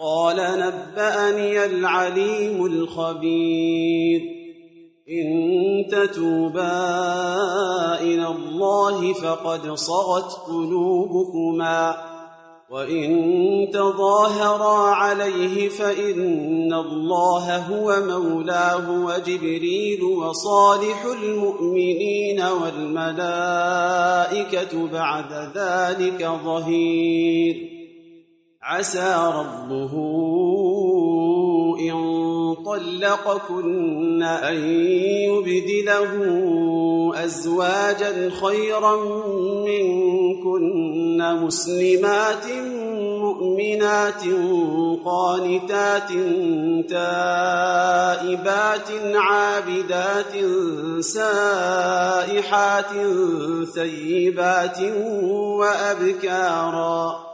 قال نبأني العليم الخبير. إن تتوبا إلى الله فقد صغت قلوبكما. وإن تظاهرا عليه فإن الله هو مولاه وجبريل وصالح المؤمنين والملائكة بعد ذلك ظهير. عسى ربه إن طلقكن أن يبدله أزواجا خيرا منكن مسلمات مؤمنات قانتات تائبات عابدات سائحات ثيبات وأبكارا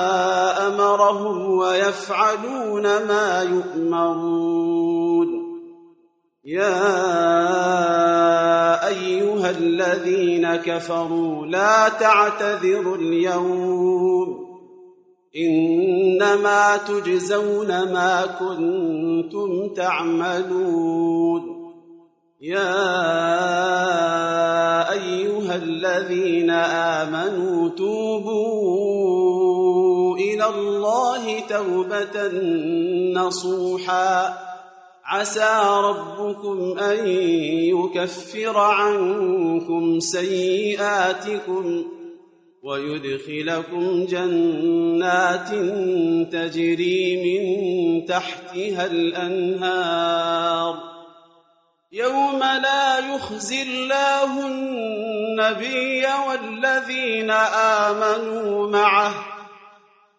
أمرهم ويفعلون ما يؤمرون. يا أيها الذين كفروا لا تعتذروا اليوم. إنما تجزون ما كنتم تعملون. يا أيها الذين آمنوا توبوا إلى الله توبة نصوحا. عسى ربكم أن يكفر عنكم سيئاتكم ويدخلكم جنات تجري من تحتها الأنهار. يوم لا يخزي الله النبي والذين آمنوا معه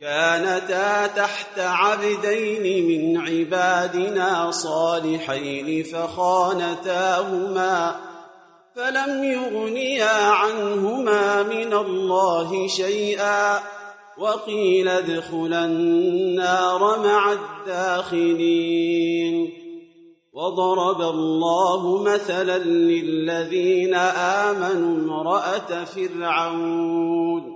كانتا تحت عبدين من عبادنا صالحين فخانتاهما فلم يغنيا عنهما من الله شيئا وقيل ادخلا النار مع الداخلين. وضرب الله مثلا للذين آمنوا امرأة فرعون.